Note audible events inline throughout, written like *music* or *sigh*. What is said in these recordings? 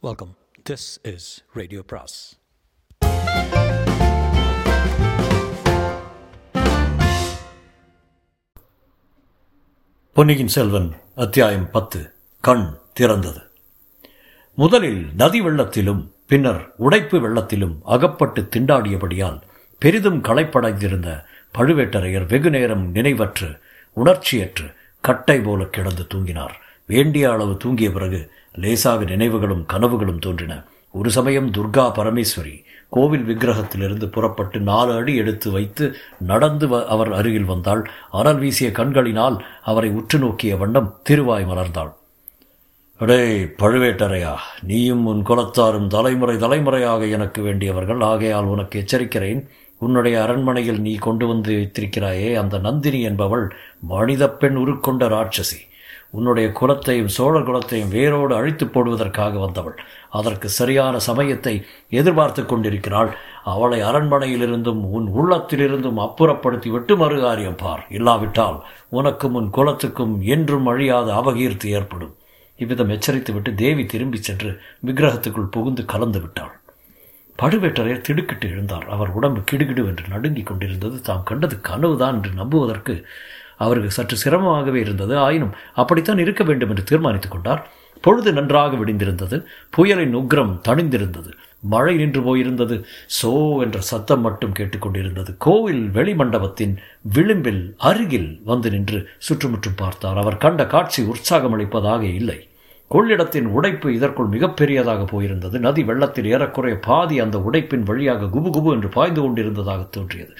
Welcome this is radio பிராஸ் பொன்னியின் செல்வன் அத்தியாயம் பத்து. கண் திறந்தது. முதலில் நதி வெள்ளத்திலும் பின்னர் உடைப்பு வெள்ளத்திலும் அகப்பட்டு திண்டாடியபடியால் பெரிதும் களைப்படைந்திருந்த பழுவேட்டரையர் வெகு நேரம் நினைவற்று உணர்ச்சியற்று கட்டை போல கிடந்து தூங்கினார். வேண்டிய அளவு தூங்கிய பிறகு லேசாக நினைவுகளும் கனவுகளும் தோன்றின. ஒரு சமயம் துர்கா பரமேஸ்வரி கோவில் விக்கிரகத்திலிருந்து புறப்பட்டு நாலு அடி எடுத்து வைத்து நடந்து வ- அவர் அருகில் வந்தாள். அனல் வீசிய கண்களினால் அவரை உற்று நோக்கிய வண்ணம் திருவாய் மலர்ந்தாள். அடே பழுவேட்டரையா நீயும் உன் குலத்தாரும் தலைமுறை தலைமுறையாக எனக்கு வேண்டியவர்கள். ஆகையால் உனக்கு எச்சரிக்கிறேன். உன்னுடைய அரண்மனையில் நீ கொண்டு வந்து வைத்திருக்கிறாயே. அந்த நந்தினி என்பவள் மனித பெண் உருக்கொண்ட ராட்சசி. உன்னுடைய குலத்தையும் சோழர் குலத்தையும் வேரோடு அழித்து போடுவதற்காக வந்தவள். அதற்கு சரியான சமயத்தை எதிர்பார்த்து கொண்டிருக்கிறாள். அவளை அரண்மனையிலிருந்தும் உன் உள்ளத்திலிருந்தும் அப்புறப்படுத்தி விட்டு மறுகாரியம் பார். இல்லாவிட்டால் உனக்கும் உன் குலத்துக்கும் என்றும் அழியாத அபகீர்த்தி ஏற்படும். இவ்விதம் எச்சரித்துவிட்டு தேவி திரும்பிச் சென்று விக்கிரகத்துக்குள் புகுந்து கலந்து விட்டாள். பழுவேட்டரையர் திடுக்கிட்டு எழுந்தார். அவர் உடம்பு கிடுகிடு என்று நடுங்கிக் கொண்டிருந்தது தாம் கண்டது கனவுதான் என்று நம்புவதற்கு அவருக்கு சற்று சிரமமாகவே இருந்தது. ஆயினும் அப்படித்தான் இருக்க வேண்டும் என்று தீர்மானித்துக் கொண்டார். பொழுது நன்றாக விடிந்திருந்தது. புயலின் உக்ரம் தணிந்திருந்தது. மழை நின்று போயிருந்தது. சோ என்ற சத்தம் மட்டும் கேட்டுக்கொண்டிருந்தது. கோவில் வெளிமண்டபத்தின் விளிம்பில் அருகில் வந்து நின்று சுற்றுமுற்றும் பார்த்தார். அவர் கண்ட காட்சி உற்சாகமளிப்பதாக இல்லை. கொள்ளிடத்தின் உடைப்பு இதற்குள் மிகப்பெரியதாக போயிருந்தது. நதி வெள்ளத்தில் ஏறக்குறைய பாதி அந்த உடைப்பின் வழியாக குபு குபு என்று பாய்ந்து கொண்டிருந்ததாக தோன்றியது.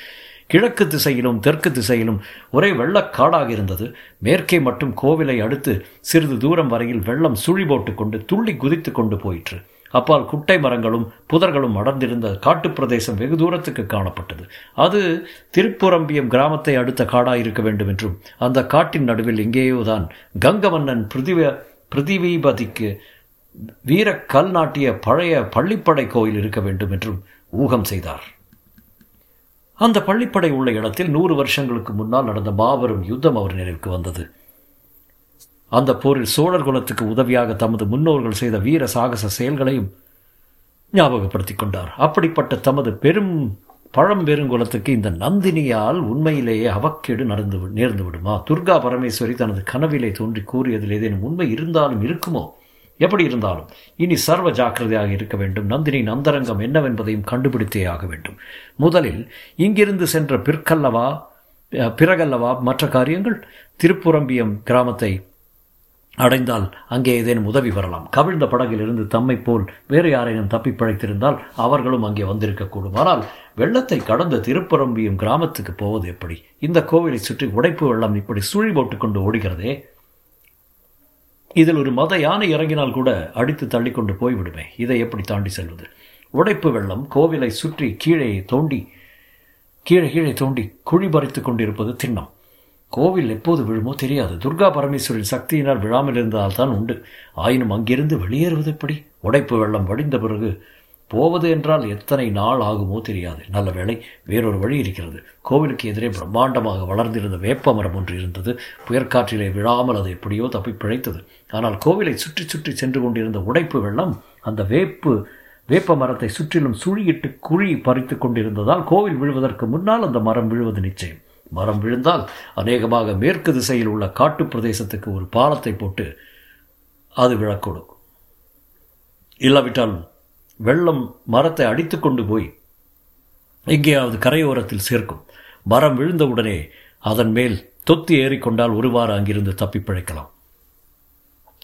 கிழக்கு திசையிலும் தெற்கு திசையிலும் ஒரே வெள்ளக்காடாக இருந்தது. மேற்கே மட்டும் கோவிலை அடுத்து சிறிது தூரம் வரையில் வெள்ளம் சுழி போட்டு கொண்டு துள்ளி குதித்து கொண்டு போயிற்று. அப்பால் குட்டை மரங்களும் புதர்களும் அடர்ந்திருந்த காட்டுப் பிரதேசம் வெகு தூரத்துக்கு காணப்பட்டது. அது திருப்புரம்பியம் கிராமத்தை அடுத்த காடாயிருக்க வேண்டும் என்றும் அந்த காட்டின் நடுவில் எங்கேயோதான் கங்கவன்னன் மன்னன் பிருதிவ வீர கல் நாட்டிய பழைய பள்ளிப்படை கோயில் இருக்க வேண்டும் என்றும் ஊகம் செய்தார். அந்த பள்ளிப்படை உள்ள இடத்தில் நூறு வருஷங்களுக்கு முன்னால் நடந்த மாபெரும் யுத்தம் அவர் நினைவுக்கு வந்தது. அந்த போரில் சோழர் குலத்துக்கு உதவியாக தமது முன்னோர்கள் செய்த வீர சாகச செயல்களையும் ஞாபகப்படுத்திக் கொண்டார். அப்படிப்பட்ட தமது பெரும் பழம்பெருங்குலத்துக்கு இந்த நந்தினியால் உண்மையிலேயே அவக்கேடு நடந்து நேர்ந்து விடுமா? துர்கா பரமேஸ்வரி தனது கனவிலே தோன்றி கூறியதில் ஏதேனும் உண்மை இருந்தாலும் இருக்குமோ? எப்படி இருந்தாலும் இனி சர்வ ஜாக்கிரதையாக இருக்க வேண்டும். நந்தினியின் அந்தரங்கம் என்னவென்பதையும் கண்டுபிடித்தே ஆக வேண்டும். முதலில் இங்கிருந்து சென்ற பிற்கல்லவா பிறகல்லவா மற்ற காரியங்கள்? திருப்புரம்பியம் கிராமத்தை அடைந்தால் அங்கே ஏதேனும் உதவி வரலாம். கவிழ்ந்த படகிலிருந்து தம்மைப் போல் வேறு யாரேனும் தப்பி பிழைத்திருந்தால் அவர்களும் அங்கே வந்திருக்கக்கூடும். ஆனால் வெள்ளத்தை கடந்த திருப்புரம்பியும் கிராமத்துக்கு போவது எப்படி? இந்த கோவிலை சுற்றி உடைப்பு வெள்ளம் இப்படி சுழி போட்டுக்கொண்டு ஓடுகிறதே? இதில் ஒரு மத யானை இறங்கினால் கூட அடித்து தள்ளிக்கொண்டு போய்விடுமே. இதை எப்படி தாண்டி செல்வது? உடைப்பு வெள்ளம் கோவிலை சுற்றி கீழே தோண்டி கீழே கீழே தோண்டி குழி பறித்து கொண்டிருப்பது திண்ணம். கோவில் எப்போது விழுமோ தெரியாது. துர்கா பரமேஸ்வரின் சக்தியினால் விழாமல் இருந்தால் தான் உண்டு. ஆயினும் அங்கிருந்து வெளியேறுவது எப்படி? உடைப்பு வெள்ளம் வடிந்த பிறகு போவது என்றால் எத்தனை நாள் ஆகுமோ தெரியாது. நல்ல வேளை வேறொரு வழி இருக்கிறது. கோவிலுக்கு எதிரே பிரம்மாண்டமாக வளர்ந்திருந்த வேப்ப மரம் ஒன்று இருந்தது. புயற்காற்றிலே விழாமல் அது எப்படியோ தப்பி பிழைத்தது. ஆனால் கோவிலை சுற்றி சுற்றி சென்று கொண்டிருந்த உடைப்பு வெள்ளம் அந்த வேப்பு வேப்ப மரத்தை சுற்றிலும் சுழியிட்டு குழி பறித்து கொண்டிருந்ததால் கோவில் விழுவதற்கு முன்னால் அந்த மரம் விழுவது நிச்சயம். மரம் விழுந்தால் அநேகமாக மேற்கு திசையில் உள்ள காட்டுப் பிரதேசத்துக்கு ஒரு பாலத்தை போட்டு அது விழக்கூடும். இல்லாவிட்டால் வெள்ளம் மரத்தை அடித்து கொண்டு போய் எங்கேயாவது கரையோரத்தில் சேர்க்கும். மரம் விழுந்தவுடனே அதன் மேல் தொத்தி ஏறிக்கொண்டால் ஒருவாறு அங்கிருந்து தப்பி பிழைக்கலாம்.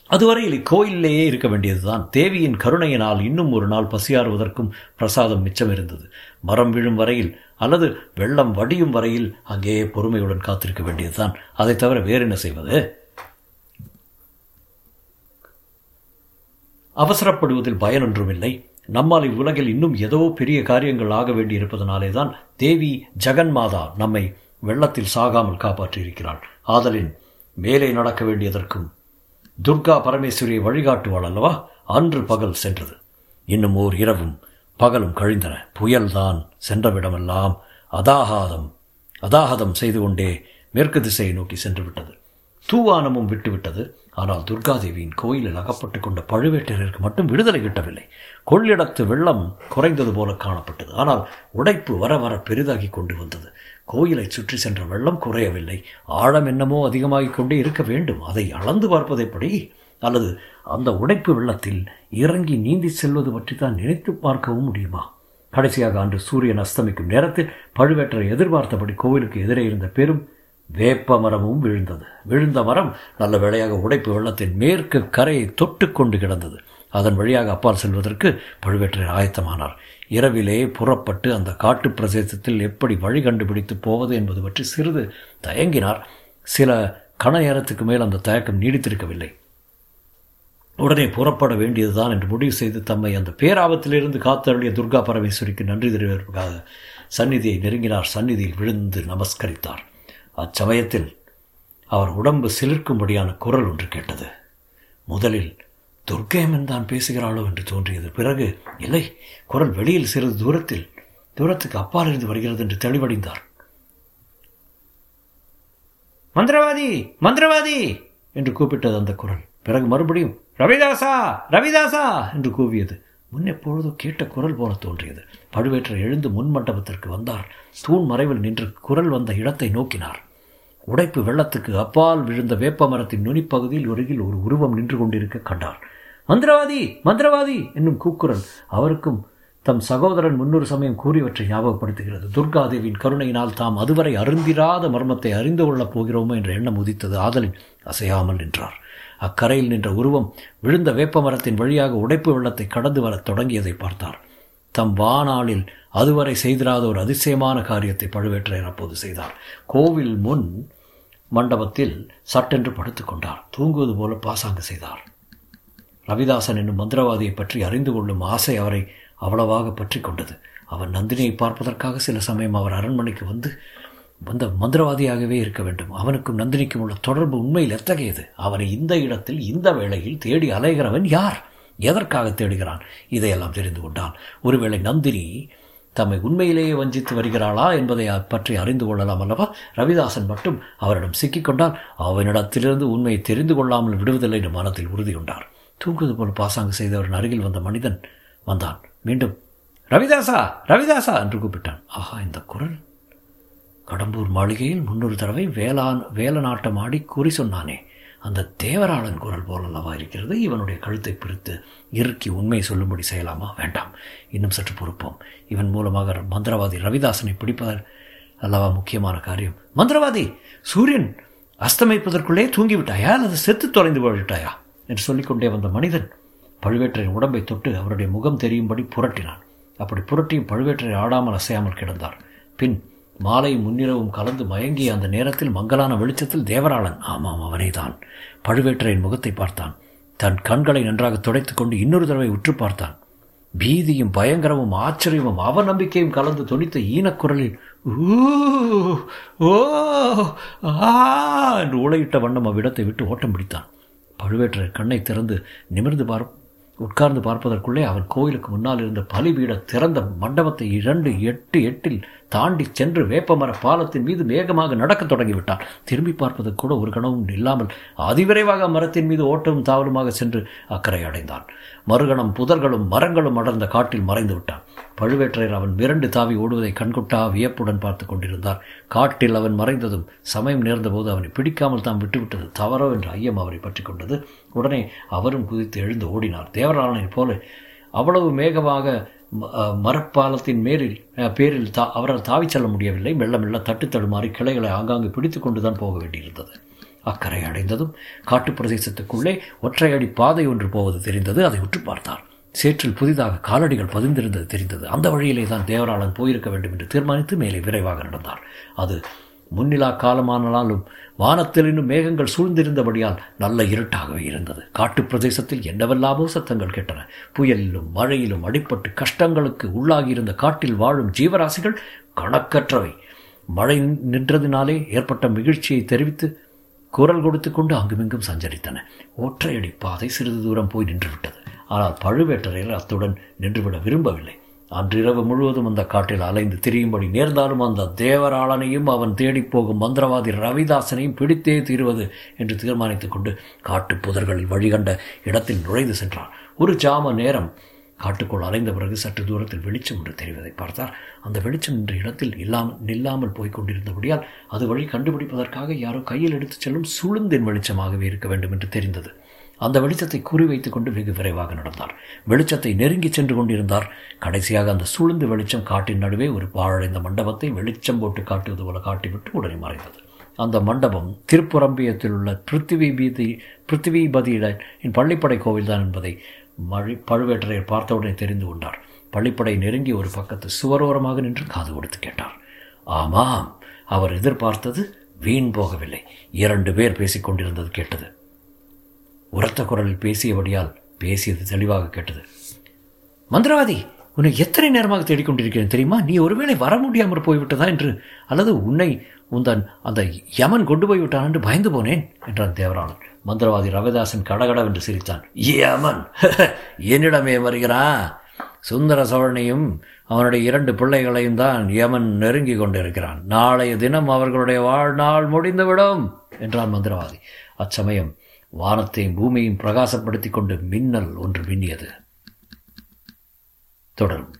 அதுவரையில் இக்கோயிலேயே இருக்க வேண்டியதுதான். தேவியின் கருணையினால் இன்னும் ஒரு நாள் பசியாறுவதற்கும் பிரசாதம் மிச்சம் இருந்தது. மரம் விழும் வரையில் அல்லது வெள்ளம் வடியும் வரையில் அங்கேயே பொறுமையுடன் காத்திருக்க வேண்டியதுதான். அதை தவிர வேறு என்ன செய்வது? அவசரப்படுவதில் பயன் ஒன்றுமில்லை நம்மால் இவ்வுலகில் இன்னும் ஏதோ பெரிய காரியங்கள் ஆக வேண்டியிருப்பதனாலே தான் தேவி ஜெகன்மாதா நம்மை வெள்ளத்தில் சாகாமல் காப்பாற்றியிருக்கிறாள். ஆதலின் மேலே நடக்க வேண்டியதற்கும் துர்கா பரமேஸ்வரியை வழிகாட்டுவாள் அல்லவா? அன்று பகல் சென்றது. இன்னும் ஓர் இரவும் பகலும் கழிந்தன. புயல்தான் சென்றவிடமெல்லாம் அதாகாதம் அதாகதம் செய்து கொண்டே மேற்கு திசையை நோக்கி சென்று விட்டது தூவானமும் விட்டுவிட்டது. ஆனால் துர்காதேவியின் கோயிலில் அகப்பட்டு கொண்ட பழுவேட்டரருக்கு மட்டும் விடுதலை கிட்டவில்லை. கொள்ளிடத்து வெள்ளம் குறைந்தது போல காணப்பட்டது. ஆனால் உடைப்பு வர வர பெரிதாகி கொண்டு வந்தது. கோயிலை சுற்றி சென்ற வெள்ளம் குறையவில்லை. ஆழம் என்னமோ அதிகமாகிக் கொண்டே இருக்க வேண்டும். அதை அளந்து பார்ப்பது எப்படி அல்லது அந்த உடைப்பு வெள்ளத்தில் இறங்கி நீந்தி செல்வது பற்றி தான் நினைத்து பார்க்கவும் முடியுமா? கடைசியாக அன்று சூரியன் அஸ்தமிக்கும் நேரத்தில் பழுவேட்டரை எதிர்பார்த்தபடி கோவிலுக்கு எதிரே இருந்த பெரும் வேப்ப மரமும் விழுந்தது. விழுந்த மரம் நல்ல வேளையாக உடைப்பு வெள்ளத்தின் மேற்கு கரையை தொட்டு கொண்டு கிடந்தது. அதன் வழியாக அப்பால் செல்வதற்கு பழுவேற்றையர் ஆயத்தமானார். இரவிலே புறப்பட்டு அந்த காட்டு பிரதேசத்தில் எப்படி வழி கண்டுபிடித்து போவது என்பது பற்றி சிறிது தயங்கினார். சில கண நேரத்துக்கு மேல் அந்த தயக்கம் நீடித்திருக்கவில்லை. உடனே புறப்பட வேண்டியதுதான் என்று முடிவு செய்து தம்மை அந்த பேராபத்திலிருந்து காத்தருளிய துர்கா பரமேஸ்வரிக்கு நன்றி தெரிவிப்பதற்காக சந்நிதியை நெருங்கினார். சந்நிதியில் விழுந்து நமஸ்கரித்தார். அச்சமயத்தில் அவர் உடம்பு சிலிர்க்கும்படியான குரல் ஒன்று கேட்டது. முதலில் துர்க்கேமன் தான் பேசுகிறாளோ? என்று தோன்றியது. பிறகு இல்லை குரல் வெளியில் சிறிது தூரத்தில் தூரத்துக்கு அப்பால் இருந்து வருகிறது என்று தெளிவடைந்தார். மந்திரவாதி மந்திரவாதி! என்று கூப்பிட்டது அந்த குரல். பிறகு மறுபடியும் ரவிதாசா ரவிதாசா என்று கூவியது. முன்னெப்பொழுதோ கேட்ட குரல் போல தோன்றியது. பழுவேற்றை எழுந்து முன் மண்டபத்திற்கு வந்தார். தூண் மறைவில் நின்று குரல் வந்த இடத்தை நோக்கினார். உடைப்பு வெள்ளத்துக்கு அப்பால் விழுந்த வேப்ப மரத்தின் நுனிப்பகுதியில் ஒருகில் ஒரு உருவம் நின்று கொண்டிருக்க கண்டார் மந்திரவாதி மந்திரவாதி என்னும் கூக்குரல் அவருக்கும் தம் சகோதரன் முன்னொரு சமயம் கூறியவற்றை ஞாபகப்படுத்துகிறது. துர்காதேவியின் கருணையினால் தாம் அதுவரை அருந்திராத மர்மத்தை அறிந்து கொள்ளப் போகிறோமோ என்ற எண்ணம் உதித்தது. ஆதலின் அசையாமல் நின்றார். அக்கரையில் நின்ற உருவம் விழுந்த வேப்ப மரத்தின் வழியாக உடைப்பு வெள்ளத்தை கடந்து வரத் தொடங்கியதை பார்த்தார். தம் வானாளில் அதுவரை செய்திராத ஒரு அதிசயமான காரியத்தை பழுவேற்றையர் அப்போது செய்தார். கோவில் முன் மண்டபத்தில் சட்டென்று படுத்துக்கொண்டார் தூங்குவது போல பாசாங்கு செய்தார். ரவிதாசன் என்னும் மந்திரவாதியை பற்றி அறிந்து கொள்ளும் ஆசை அவரை அவ்வளவாக பற்றி கொண்டது. அவர் நந்தினியை பார்ப்பதற்காக சில சமயம் அவர் அரண்மனைக்கு வந்து வந்த மந்திரவாதியாகவே இருக்க வேண்டும். அவனுக்கும் நந்தினிக்கும் உள்ள தொடர்பு உண்மையில் எத்தகையது? அவனை இந்த இடத்தில் இந்த வேளையில் தேடி அலைகிறவன் யார்? எதற்காக தேடுகிறான்? இதையெல்லாம் தெரிந்து கொண்டான். ஒருவேளை நந்தினி தம்மை உண்மையிலேயே வஞ்சித்து வருகிறாளா என்பதை பற்றி அறிந்து கொள்ளலாம் அல்லவா? ரவிதாசன் மட்டும் அவரிடம் சிக்கிக்கொண்டால் அவனிடத்திலிருந்து உண்மையை தெரிந்து கொள்ளாமல் விடுவதில்லை என்று மனத்தில் உறுதியுண்டார் தூங்குவது போல் பாசாங்கு செய்தவரின் அருகில் வந்த மனிதன் வந்தான். மீண்டும் ரவிதாசா ரவிதாசா என்று கூப்பிட்டான். ஆஹா இந்த குரல்? கடம்பூர் மாளிகையில் முன்னொரு தடவை வேளாண் வேலநாட்டம் ஆடி கூறி சொன்னானே. அந்த தேவராளன் குரல் போலல்லவா இருக்கிறது? இவனுடைய கழுத்தை பிரித்து இறுக்கி உண்மை சொல்லும்படி செய்யலாமா? வேண்டாம். இன்னும் சற்று பொறுப்போம். இவன் மூலமாக மந்திரவாதி ரவிதாசனை பிடிப்பதர் அல்லவா முக்கியமான காரியம். மந்திரவாதி சூரியன் அஸ்தமிப்பதற்குள்ளே தூங்கிவிட்டாயா? அல்லது செத்து தொலைந்து போய்விட்டாயா? என்று சொல்லிக்கொண்டே வந்த மனிதன் பழுவேற்றையின் உடம்பை தொட்டு அவருடைய முகம் தெரியும்படி புரட்டினான். அப்படி புரட்டியும் பழுவேற்றை ஆடாமல் அசையாமல் கிடந்தார். பின் மாலையும் முன்னிரவும் கலந்து மயங்கிய அந்த நேரத்தில் மங்கலான வெளிச்சத்தில் தேவராளன் ஆமாம் அவனே தான் பழுவேற்றையின் முகத்தை பார்த்தான். தன் கண்களை நன்றாக துடைத்து கொண்டு இன்னொரு தடவை உற்று பார்த்தான். பீதியும் பயங்கரமும் ஆச்சரியமும் அவநம்பிக்கையும் கலந்து துணித்த ஈனக்குரலில் ஓ ஆ என்று உலையிட்ட வண்ணம் அவ்விடத்தை விட்டு ஓட்டம் பிடித்தான். பழுவேற்றர் கண்ணை திறந்து நிமிர்ந்து பார் உட்கார்ந்து பார்ப்பதற்குள்ளே அவன் கோயிலுக்கு முன்னால் இருந்த பலிபீட திறந்த மண்டபத்தை இரண்டு எட்டு எட்டில் தாண்டி சென்று வேப்பமர பாலத்தின் மீது வேகமாக நடக்கத் தொடங்கிவிட்டான். திரும்பி பார்ப்பதற்கு கூட ஒரு கணமும் இல்லாமல் அதிவிரைவாக மரத்தின் மீது ஓட்டமும் தாவலுமாக சென்று அக்கறை அடைந்தான். மறுகணம் புதர்களும் மரங்களும் அடர்ந்த காட்டில் மறைந்து விட்டான். பழுவேற்றையர் அவன் விரண்டு தாவி ஓடுவதை கண்கொட்டா வியப்புடன் பார்த்து கொண்டிருந்தார். காட்டில் அவன் மறைந்ததும் சமயம் நேர்ந்தபோது அவனை பிடிக்காமல் தாம் விட்டுவிட்டது தவறோ என்ற ஐயம் அவரை பற்றி கொண்டது. உடனே அவரும் குதித்து எழுந்து ஓடினார். தேவராளனைப் போல அவ்வளவு மேகமாக மரப்பாலத்தின் மேலில் பேரில் தா அவரால் தாவிச் செல்ல முடியவில்லை. மெல்ல மெல்ல தட்டு தடுமாறி கிளைகளை ஆங்காங்கு பிடித்து கொண்டுதான் போக வேண்டியிருந்தது. அக்கறை அடைந்ததும் காட்டுப் பிரதேசத்துக்குள்ளே ஒற்றையடி பாதை ஒன்று போவது தெரிந்தது. அதை உற்று பார்த்தார். சேற்றில் புதிதாக காலடிகள் பதிந்திருந்தது தெரிந்தது. அந்த வழியிலே தான் தேவராளன் போயிருக்க வேண்டும் என்று தீர்மானித்து மேலே விரைவாக நடந்தார். அது முன்னிலா காலமானாலும் வானத்தில் இன்னும் மேகங்கள் சூழ்ந்திருந்தபடியால் நல்ல இருட்டாகவே இருந்தது. காட்டுப் பிரதேசத்தில் என்னவெல்லாமோ சத்தங்கள் கேட்டன. புயலிலும் மழையிலும் அடிப்பட்டு கஷ்டங்களுக்கு உள்ளாகியிருந்த காட்டில் வாழும் ஜீவராசிகள் கணக்கற்றவை. மழை நின்றதினாலே ஏற்பட்ட மகிழ்ச்சியை தெரிவித்து குரல் கொடுத்து கொண்டு அங்குமிங்கும் சஞ்சரித்தன. ஒற்றையடி பாதை சிறிது தூரம் போய் நின்றுவிட்டது. ஆனால் பழுவேட்டரையர் அத்துடன் நின்றுவிட விரும்பவில்லை. அன்றிரவு முழுவதும் அந்த காட்டில் அலைந்து திரியும்படி நேர்ந்தாலும் அந்த தேவராளனையும் அவன் தேடிப் போகும் மந்திரவாதி ரவிதாசனையும் பிடித்தே தீருவது என்று தீர்மானித்துக் கொண்டு காட்டு புதர்களில் வழிகண்ட இடத்தில் நுழைந்து சென்றான். ஒரு ஜாம நேரம் காட்டுக்குள் அலைந்த பிறகு சற்று தூரத்தில் வெளிச்சம் ஒன்று தெரிவதை பார்த்தார். அந்த வெளிச்சம் என்ற இடத்தில் இல்லாமல் நில்லாமல் போய்க் கொண்டிருந்தபடியால் அது வழி கண்டுபிடிப்பதற்காக யாரோ கையில் எடுத்துச் செல்லும் சுளுந்தின் வெளிச்சமாகவே இருக்க வேண்டும் என்று தெரிந்தது. அந்த வெளிச்சத்தை குறிவைத்துக் கொண்டு வெகு விரைவாக நடந்தார். வெளிச்சத்தை நெருங்கி சென்று கொண்டிருந்தார். கடைசியாக அந்த சூழ்ந்து வெளிச்சம் காட்டின் நடுவே ஒரு பாழடைந்த மண்டபத்தை வெளிச்சம் போட்டு காட்டுவது போல காட்டிவிட்டு உடனே மறைந்தது. அந்த மண்டபம் திருப்புரம்பியத்தில் உள்ள பிருத்திவி பீதி பிருத்திவிபதியின் பள்ளிப்படை கோவில்தான் என்பதை மழை பழுவேட்டரையர் பார்த்தவுடனே தெரிந்து கொண்டார். பள்ளிப்படை நெருங்கி ஒரு பக்கத்து சுவரோரமாக நின்று காது கொடுத்து கேட்டார். ஆமாம் அவர் எதிர்பார்த்தது வீண் போகவில்லை. இரண்டு பேர் பேசிக் கொண்டிருந்தது கேட்டது. உரத்த குரலில் பேசியபடியால் பேசியது தெளிவாக கேட்டது. மந்திரவாதி உன்னை எத்தனை நேரமாக தேடிக்கொண்டிருக்கிறேன் தெரியுமா? நீ ஒருவேளை வர முடியாமல் போய்விட்டதா என்று அல்லது உன்னை உந்தன் அந்த யமன் கொண்டு போய் விட்டான் என்று பயந்து போனேன் என்றான் தேவராளன். மந்திரவாதி ரவிதாசன் கடகடவென்று சிரித்தான். யமன்? *laughs* என்னிடமே வருகிறான் சுந்தர சோழனையும் அவனுடைய இரண்டு பிள்ளைகளையும் தான் யமன் நெருங்கி கொண்டிருக்கிறான். நாளைய தினம் அவர்களுடைய வாழ்நாள் முடிந்துவிடும் என்றான் மந்திரவாதி. அச்சமயம் வானத்தையும் பூமியையும் பிரகாசப்படுத்தி கொண்டு மின்னல் ஒன்று மின்னியது. தொடரும்.